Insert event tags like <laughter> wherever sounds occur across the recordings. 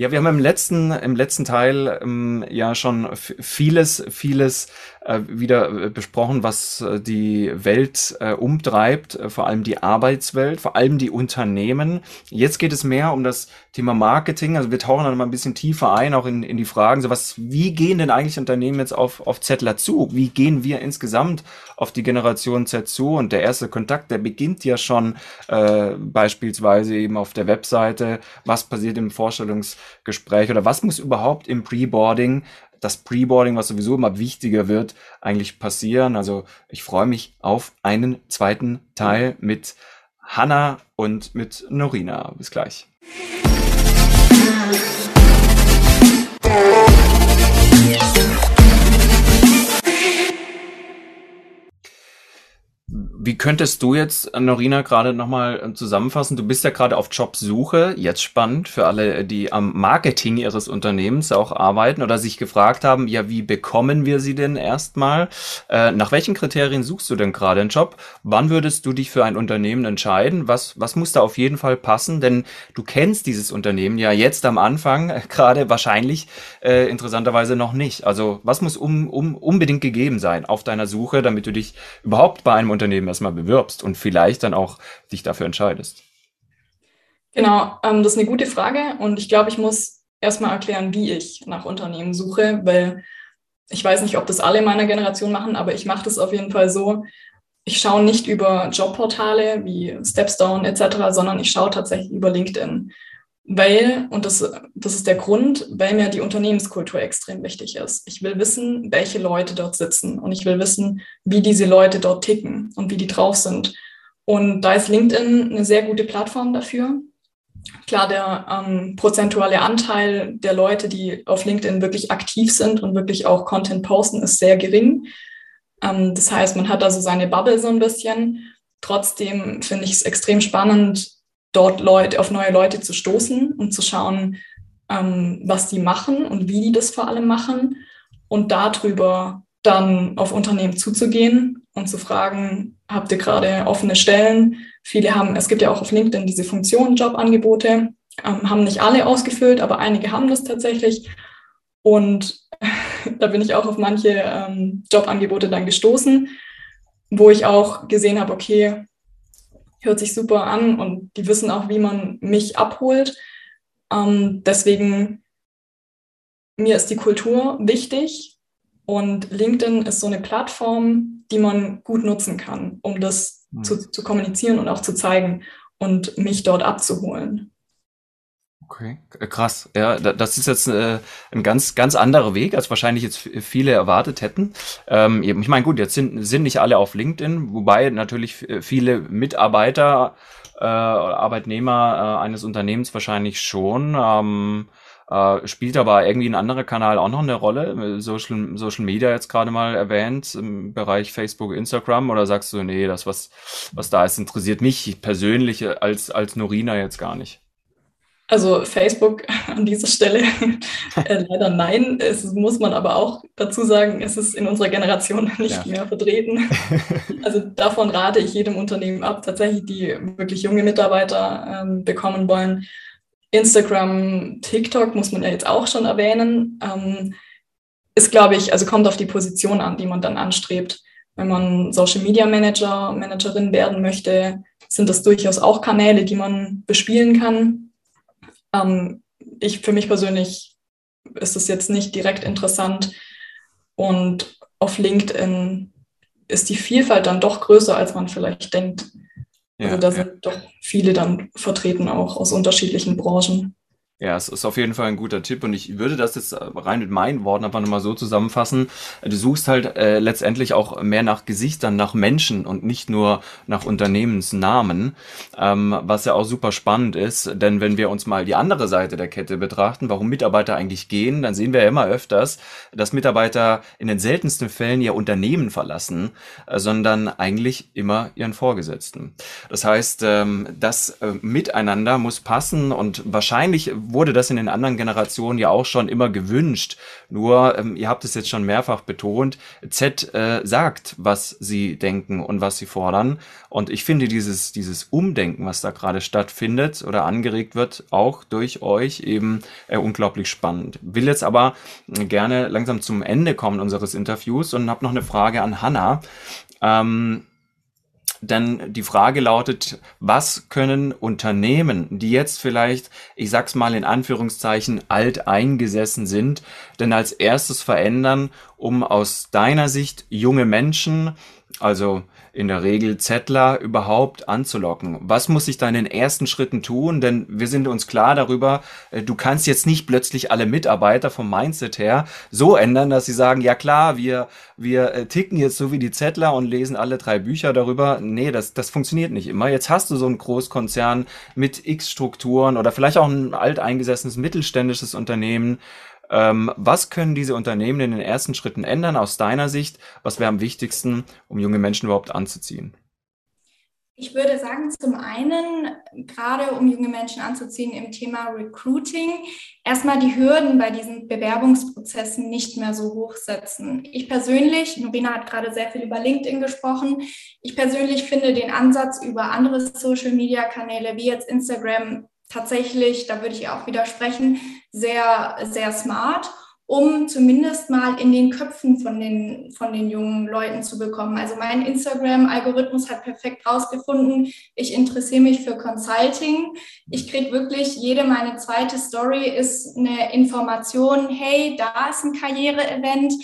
Ja, wir haben im letzten, im letzten Teil ähm, ja schon vieles, vieles äh, wieder äh, besprochen, was äh, die Welt äh, umtreibt, äh, vor allem die Arbeitswelt, vor allem die Unternehmen. Jetzt geht es mehr um das Thema Marketing. Also wir tauchen dann mal ein bisschen tiefer ein, auch in, in die Fragen, so was, wie gehen denn eigentlich Unternehmen jetzt auf, auf Zettler zu? Wie gehen wir insgesamt auf die Generation Z zu? Und der erste Kontakt, der beginnt ja schon äh, beispielsweise eben auf der Webseite. Was passiert im Vorstellungsgespräch oder was muss überhaupt im Preboarding das Preboarding, was sowieso immer wichtiger wird, eigentlich passieren. Also ich freue mich auf einen zweiten Teil mit Hanna und mit Norina. Bis gleich. Wie könntest du jetzt, Norina, gerade nochmal äh, zusammenfassen? Du bist ja gerade auf Jobsuche, jetzt spannend für alle, die am Marketing ihres Unternehmens auch arbeiten oder sich gefragt haben, ja, wie bekommen wir sie denn erstmal? Äh, nach welchen Kriterien suchst du denn gerade einen Job? Wann würdest du dich für ein Unternehmen entscheiden? Was, was muss da auf jeden Fall passen? Denn du kennst dieses Unternehmen ja jetzt am Anfang äh, gerade wahrscheinlich äh, interessanterweise noch nicht. Also was muss um, um, unbedingt gegeben sein auf deiner Suche, damit du dich überhaupt bei einem Unternehmen erstmal bewirbst und vielleicht dann auch dich dafür entscheidest? Genau, ähm, das ist eine gute Frage und ich glaube, ich muss erstmal erklären, wie ich nach Unternehmen suche, weil ich weiß nicht, ob das alle meiner Generation machen, aber ich mache das auf jeden Fall so. Ich schaue nicht über Jobportale wie Stepstone etc., sondern ich schaue tatsächlich über LinkedIn weil, und das, das ist der Grund, weil mir die Unternehmenskultur extrem wichtig ist. Ich will wissen, welche Leute dort sitzen und ich will wissen, wie diese Leute dort ticken und wie die drauf sind. Und da ist LinkedIn eine sehr gute Plattform dafür. Klar, der ähm, prozentuale Anteil der Leute, die auf LinkedIn wirklich aktiv sind und wirklich auch Content posten, ist sehr gering. Ähm, das heißt, man hat also seine Bubble so ein bisschen. Trotzdem finde ich es extrem spannend, dort Leute, auf neue Leute zu stoßen und zu schauen, ähm, was die machen und wie die das vor allem machen und darüber dann auf Unternehmen zuzugehen und zu fragen, habt ihr gerade offene Stellen? Viele haben, es gibt ja auch auf LinkedIn diese Funktion Jobangebote, ähm, haben nicht alle ausgefüllt, aber einige haben das tatsächlich. Und <laughs> da bin ich auch auf manche ähm, Jobangebote dann gestoßen, wo ich auch gesehen habe, okay, hört sich super an und die wissen auch, wie man mich abholt. Ähm, deswegen, mir ist die Kultur wichtig und LinkedIn ist so eine Plattform, die man gut nutzen kann, um das mhm. zu, zu kommunizieren und auch zu zeigen und mich dort abzuholen. Okay, krass. Ja, das ist jetzt äh, ein ganz, ganz anderer Weg, als wahrscheinlich jetzt viele erwartet hätten. Ähm, ich meine, gut, jetzt sind, sind nicht alle auf LinkedIn, wobei natürlich viele Mitarbeiter, äh, Arbeitnehmer äh, eines Unternehmens wahrscheinlich schon. Ähm, äh, spielt aber irgendwie ein anderer Kanal auch noch eine Rolle? Social, Social Media jetzt gerade mal erwähnt, im Bereich Facebook, Instagram, oder sagst du, nee, das, was, was da ist, interessiert mich persönlich als, als Norina jetzt gar nicht? Also Facebook <laughs> an dieser Stelle <laughs> äh, leider nein. Es muss man aber auch dazu sagen, es ist in unserer Generation <laughs> nicht ja. mehr vertreten. Also davon rate ich jedem Unternehmen ab, tatsächlich, die wirklich junge Mitarbeiter ähm, bekommen wollen. Instagram, TikTok muss man ja jetzt auch schon erwähnen. Ähm, ist, glaube ich, also kommt auf die Position an, die man dann anstrebt. Wenn man Social Media Manager, Managerin werden möchte, sind das durchaus auch Kanäle, die man bespielen kann ähm, ich für mich persönlich ist es jetzt nicht direkt interessant. Und auf LinkedIn ist die Vielfalt dann doch größer, als man vielleicht denkt. Also ja, da sind ja. doch viele dann vertreten, auch aus unterschiedlichen Branchen. Ja, es ist auf jeden Fall ein guter Tipp und ich würde das jetzt rein mit meinen Worten einfach nochmal so zusammenfassen. Du suchst halt äh, letztendlich auch mehr nach Gesichtern, nach Menschen und nicht nur nach Unternehmensnamen, ähm, was ja auch super spannend ist, denn wenn wir uns mal die andere Seite der Kette betrachten, warum Mitarbeiter eigentlich gehen, dann sehen wir ja immer öfters, dass Mitarbeiter in den seltensten Fällen ihr Unternehmen verlassen, äh, sondern eigentlich immer ihren Vorgesetzten. Das heißt, ähm, das äh, Miteinander muss passen und wahrscheinlich wurde das in den anderen Generationen ja auch schon immer gewünscht. Nur, ähm, ihr habt es jetzt schon mehrfach betont, Z äh, sagt, was sie denken und was sie fordern. Und ich finde dieses, dieses Umdenken, was da gerade stattfindet oder angeregt wird, auch durch euch eben äh, unglaublich spannend. Will jetzt aber gerne langsam zum Ende kommen unseres Interviews und habe noch eine Frage an Hanna. Ähm, denn die Frage lautet, was können Unternehmen, die jetzt vielleicht, ich sag's mal in Anführungszeichen, alt eingesessen sind, denn als erstes verändern, um aus deiner Sicht junge Menschen, also in der Regel Zettler überhaupt anzulocken? Was muss ich da in den ersten Schritten tun? Denn wir sind uns klar darüber, äh, du kannst jetzt nicht plötzlich alle Mitarbeiter vom Mindset her so ändern, dass sie sagen, ja klar, wir, wir äh, ticken jetzt so wie die Zettler und lesen alle drei Bücher darüber. Nee, das, das funktioniert nicht immer. Jetzt hast du so einen Großkonzern mit X Strukturen oder vielleicht auch ein alteingesessenes mittelständisches Unternehmen was können diese Unternehmen in den ersten Schritten ändern aus deiner Sicht? Was wäre am wichtigsten, um junge Menschen überhaupt anzuziehen? Ich würde sagen, zum einen, gerade um junge Menschen anzuziehen im Thema Recruiting, erstmal die Hürden bei diesen Bewerbungsprozessen nicht mehr so hoch setzen. Ich persönlich, Norina hat gerade sehr viel über LinkedIn gesprochen, ich persönlich finde den Ansatz über andere Social-Media-Kanäle wie jetzt Instagram tatsächlich, da würde ich auch widersprechen, sehr, sehr smart, um zumindest mal in den Köpfen von den, von den jungen Leuten zu bekommen. Also mein Instagram-Algorithmus hat perfekt rausgefunden, ich interessiere mich für Consulting. Ich kriege wirklich, jede meine zweite Story ist eine Information, hey, da ist ein Karriere-Event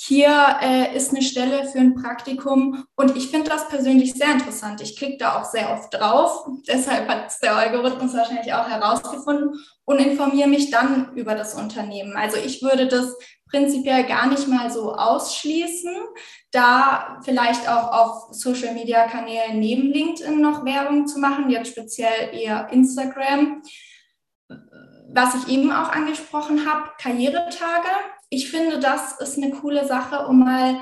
hier äh, ist eine Stelle für ein Praktikum und ich finde das persönlich sehr interessant. Ich klicke da auch sehr oft drauf, <laughs> deshalb hat der Algorithmus wahrscheinlich auch herausgefunden und informiere mich dann über das Unternehmen. Also ich würde das prinzipiell gar nicht mal so ausschließen, da vielleicht auch auf Social-Media-Kanälen neben LinkedIn noch Werbung zu machen, jetzt speziell eher Instagram. Was ich eben auch angesprochen habe, Karrieretage ich finde, das ist eine coole Sache, um mal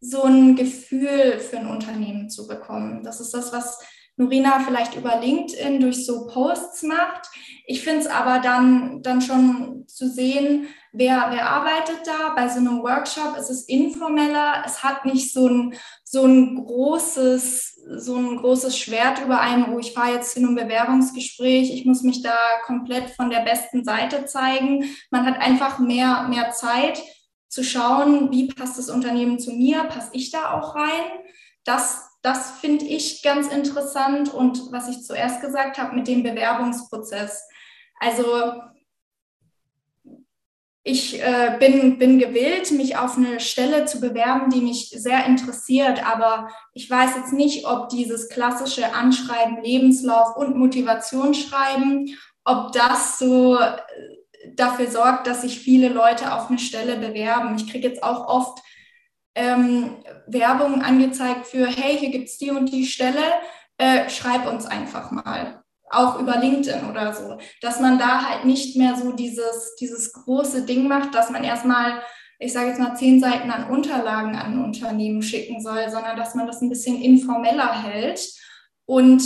so ein Gefühl für ein Unternehmen zu bekommen. Das ist das, was Norina vielleicht über LinkedIn durch so Posts macht. Ich finde es aber dann, dann schon zu sehen, wer, wer arbeitet da. Bei so einem Workshop ist es informeller. Es hat nicht so ein, so ein großes, so ein großes Schwert über einem, oh, ich fahre jetzt zu einem Bewerbungsgespräch, ich muss mich da komplett von der besten Seite zeigen. Man hat einfach mehr, mehr Zeit zu schauen, wie passt das Unternehmen zu mir, passe ich da auch rein. Das das finde ich ganz interessant und was ich zuerst gesagt habe mit dem Bewerbungsprozess. Also ich äh, bin, bin gewillt, mich auf eine Stelle zu bewerben, die mich sehr interessiert, aber ich weiß jetzt nicht, ob dieses klassische Anschreiben, Lebenslauf und Motivationsschreiben, ob das so äh, dafür sorgt, dass sich viele Leute auf eine Stelle bewerben. Ich kriege jetzt auch oft ähm, Werbung angezeigt für, hey, hier gibt es die und die Stelle, äh, schreib uns einfach mal. Auch über LinkedIn oder so. Dass man da halt nicht mehr so dieses, dieses große Ding macht, dass man erstmal, ich sage jetzt mal, zehn Seiten an Unterlagen an Unternehmen schicken soll, sondern dass man das ein bisschen informeller hält und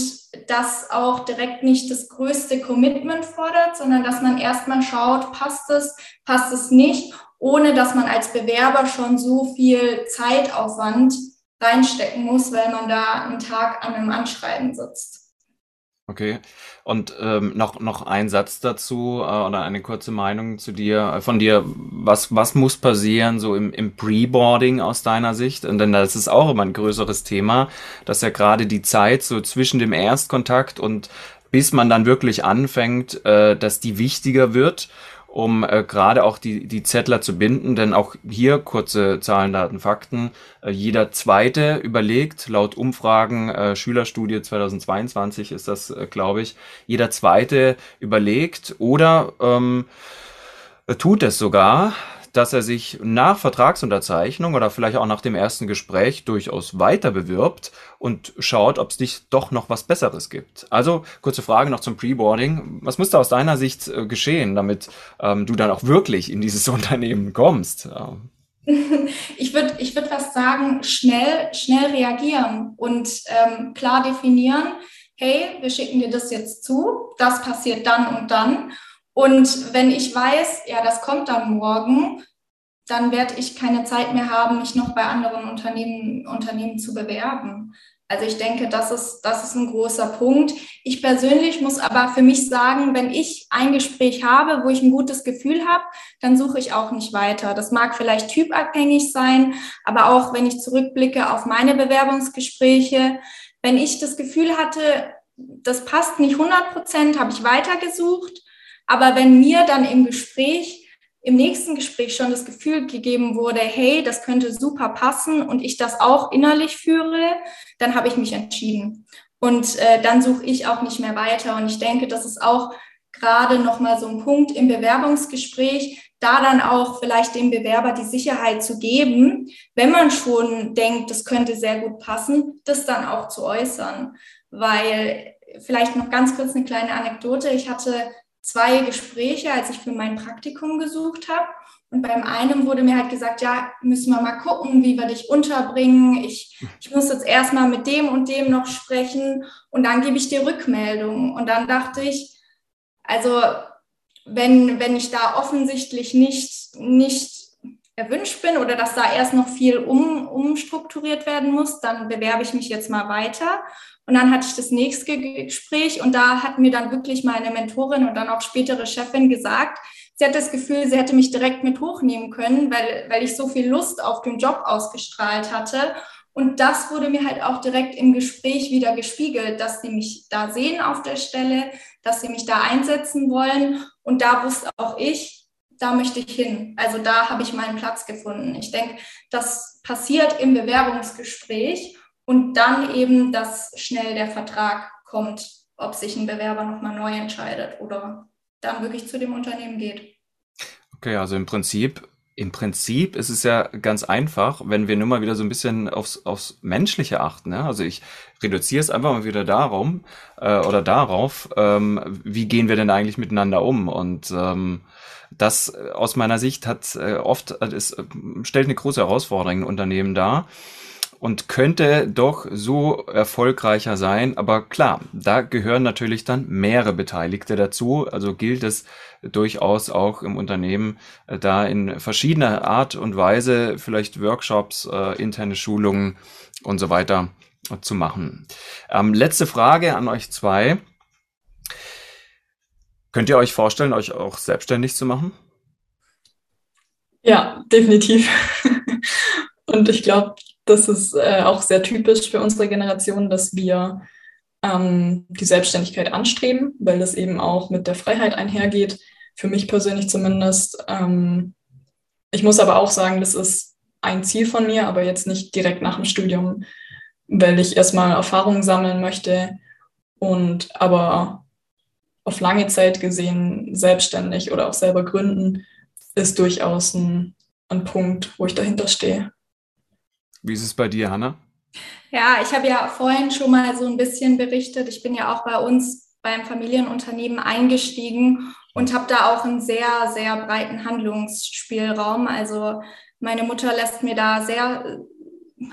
das auch direkt nicht das größte Commitment fordert, sondern dass man erstmal schaut, passt es, passt es nicht ohne dass man als Bewerber schon so viel Zeitaufwand reinstecken muss, weil man da einen Tag an einem Anschreiben sitzt. Okay. Und ähm, noch, noch ein Satz dazu äh, oder eine kurze Meinung zu dir, äh, von dir. Was, was muss passieren so im, im Pre-Boarding aus deiner Sicht? Und denn das ist auch immer ein größeres Thema, dass ja gerade die Zeit so zwischen dem Erstkontakt und bis man dann wirklich anfängt, äh, dass die wichtiger wird um äh, gerade auch die, die Zettler zu binden, denn auch hier kurze Zahlen, Daten, Fakten. Äh, jeder zweite überlegt, laut Umfragen, äh, Schülerstudie 2022 ist das, äh, glaube ich, jeder zweite überlegt oder ähm, tut es sogar, dass er sich nach Vertragsunterzeichnung oder vielleicht auch nach dem ersten Gespräch durchaus weiter bewirbt und schaut, ob es nicht doch noch was Besseres gibt. Also kurze Frage noch zum Preboarding. Was muss da aus deiner Sicht äh, geschehen, damit ähm, du dann auch wirklich in dieses <laughs> Unternehmen kommst? <laughs> Ich würde ich würd fast sagen, schnell, schnell reagieren und ähm, klar definieren, hey, wir schicken dir das jetzt zu, das passiert dann und dann Und wenn ich weiß, ja, das kommt dann morgen, dann werde ich keine Zeit mehr haben, mich noch bei anderen Unternehmen, Unternehmen zu bewerben. Also ich denke, das ist, das ist ein großer Punkt. Ich persönlich muss aber für mich sagen, wenn ich ein Gespräch habe, wo ich ein gutes Gefühl habe, dann suche ich auch nicht weiter. Das mag vielleicht typabhängig sein, aber auch wenn ich zurückblicke auf meine Bewerbungsgespräche, wenn ich das Gefühl hatte, das passt nicht 100 Prozent, habe ich weitergesucht. Aber wenn mir dann im Gespräch im nächsten Gespräch schon das Gefühl gegeben wurde, hey, das könnte super passen und ich das auch innerlich führe, dann habe ich mich entschieden. Und äh, dann suche ich auch nicht mehr weiter. Und ich denke, das ist auch gerade nochmal so ein Punkt im Bewerbungsgespräch, da dann auch vielleicht dem Bewerber die Sicherheit zu geben, wenn man schon denkt, das könnte sehr gut passen, das dann auch zu äußern. Weil vielleicht noch ganz kurz eine kleine Anekdote. Ich hatte zwei Gespräche, als ich für mein Praktikum gesucht habe. Und beim einen wurde mir halt gesagt, ja, müssen wir mal gucken, wie wir dich unterbringen. Ich, ich muss jetzt erstmal mit dem und dem noch sprechen und dann gebe ich dir Rückmeldung. Und dann dachte ich, also wenn, wenn ich da offensichtlich nicht, nicht erwünscht bin oder dass da erst noch viel um, umstrukturiert werden muss, dann bewerbe ich mich jetzt mal weiter. Und dann hatte ich das nächste Gespräch und da hat mir dann wirklich meine Mentorin und dann auch spätere Chefin gesagt, sie hat das Gefühl, sie hätte mich direkt mit hochnehmen können, weil, weil ich so viel Lust auf den Job ausgestrahlt hatte. Und das wurde mir halt auch direkt im Gespräch wieder gespiegelt, dass sie mich da sehen auf der Stelle, dass sie mich da einsetzen wollen. Und da wusste auch ich, da möchte ich hin. Also da habe ich meinen Platz gefunden. Ich denke, das passiert im Bewerbungsgespräch und dann eben, dass schnell der Vertrag kommt, ob sich ein Bewerber nochmal neu entscheidet oder dann wirklich zu dem Unternehmen geht. Okay, also im Prinzip, im Prinzip ist es ja ganz einfach, wenn wir nur mal wieder so ein bisschen aufs, aufs Menschliche achten. Ne? Also ich reduziere es einfach mal wieder darum äh, oder darauf, ähm, wie gehen wir denn eigentlich miteinander um? Und ähm, das aus meiner Sicht hat äh, oft, äh, es äh, stellt eine große Herausforderung in Unternehmen dar und könnte doch so erfolgreicher sein. Aber klar, da gehören natürlich dann mehrere Beteiligte dazu. Also gilt es durchaus auch im Unternehmen äh, da in verschiedener Art und Weise vielleicht Workshops, äh, interne Schulungen und so weiter zu machen. Ähm, letzte Frage an euch zwei. Könnt ihr euch vorstellen, euch auch selbstständig zu machen? Ja, definitiv. Und ich glaube, das ist äh, auch sehr typisch für unsere Generation, dass wir ähm, die Selbstständigkeit anstreben, weil das eben auch mit der Freiheit einhergeht. Für mich persönlich zumindest. Ähm, ich muss aber auch sagen, das ist ein Ziel von mir, aber jetzt nicht direkt nach dem Studium, weil ich erstmal Erfahrungen sammeln möchte und aber auf lange Zeit gesehen selbstständig oder auch selber gründen, ist durchaus ein, ein Punkt, wo ich dahinter stehe. Wie ist es bei dir, Hanna? Ja, ich habe ja vorhin schon mal so ein bisschen berichtet. Ich bin ja auch bei uns beim Familienunternehmen eingestiegen und habe da auch einen sehr, sehr breiten Handlungsspielraum. Also meine Mutter lässt mir da sehr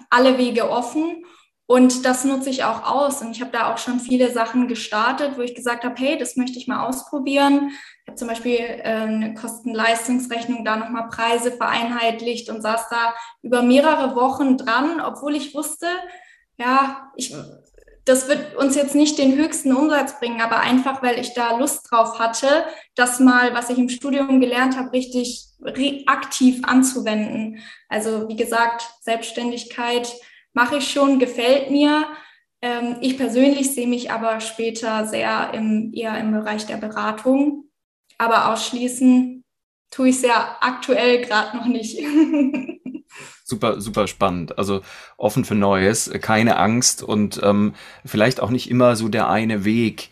alle Wege offen und das nutze ich auch aus. Und ich habe da auch schon viele Sachen gestartet, wo ich gesagt habe, hey, das möchte ich mal ausprobieren. Ich habe zum Beispiel äh, eine Kosten-Leistungsrechnung da nochmal Preise vereinheitlicht und saß da über mehrere Wochen dran, obwohl ich wusste, ja, ich, das wird uns jetzt nicht den höchsten Umsatz bringen, aber einfach, weil ich da Lust drauf hatte, das mal, was ich im Studium gelernt habe, richtig aktiv anzuwenden. Also wie gesagt, Selbstständigkeit mache ich schon, gefällt mir. Ähm, ich persönlich sehe mich aber später sehr im, eher im Bereich der Beratung. Aber ausschließen tue ich ja aktuell gerade noch nicht. <laughs> super, super spannend. Also offen für Neues, keine Angst und ähm, vielleicht auch nicht immer so der eine Weg.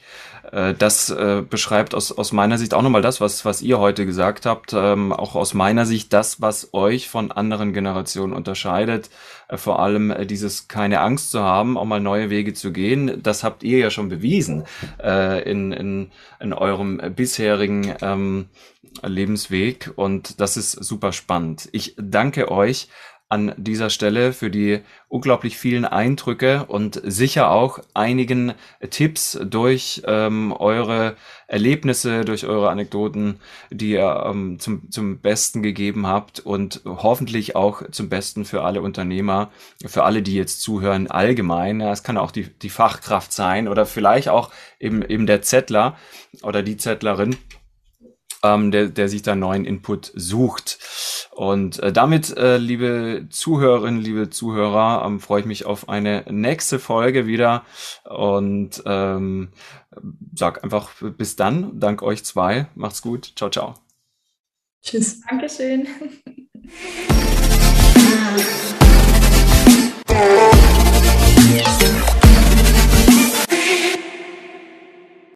Äh, das äh, beschreibt aus, aus meiner Sicht auch nochmal das, was, was ihr heute gesagt habt, ähm, auch aus meiner Sicht das, was euch von anderen Generationen unterscheidet. Äh, vor allem äh, dieses keine Angst zu haben, auch mal neue Wege zu gehen. Das habt ihr ja schon bewiesen äh, in, in, in eurem bisherigen ähm, Lebensweg und das ist super spannend. Ich danke euch an dieser Stelle für die unglaublich vielen Eindrücke und sicher auch einigen Tipps durch ähm, eure Erlebnisse, durch eure Anekdoten, die ihr ähm, zum, zum Besten gegeben habt und hoffentlich auch zum Besten für alle Unternehmer, für alle, die jetzt zuhören, allgemein. Ja, es kann auch die, die Fachkraft sein oder vielleicht auch eben, eben der Zettler oder die Zettlerin ähm, der, der sich da neuen Input sucht. Und äh, damit, äh, liebe Zuhörerinnen, liebe Zuhörer, ähm, freue ich mich auf eine nächste Folge wieder und ähm, sag einfach bis dann. Dank euch zwei. Macht's gut. Ciao, ciao. Tschüss. Dankeschön. <laughs>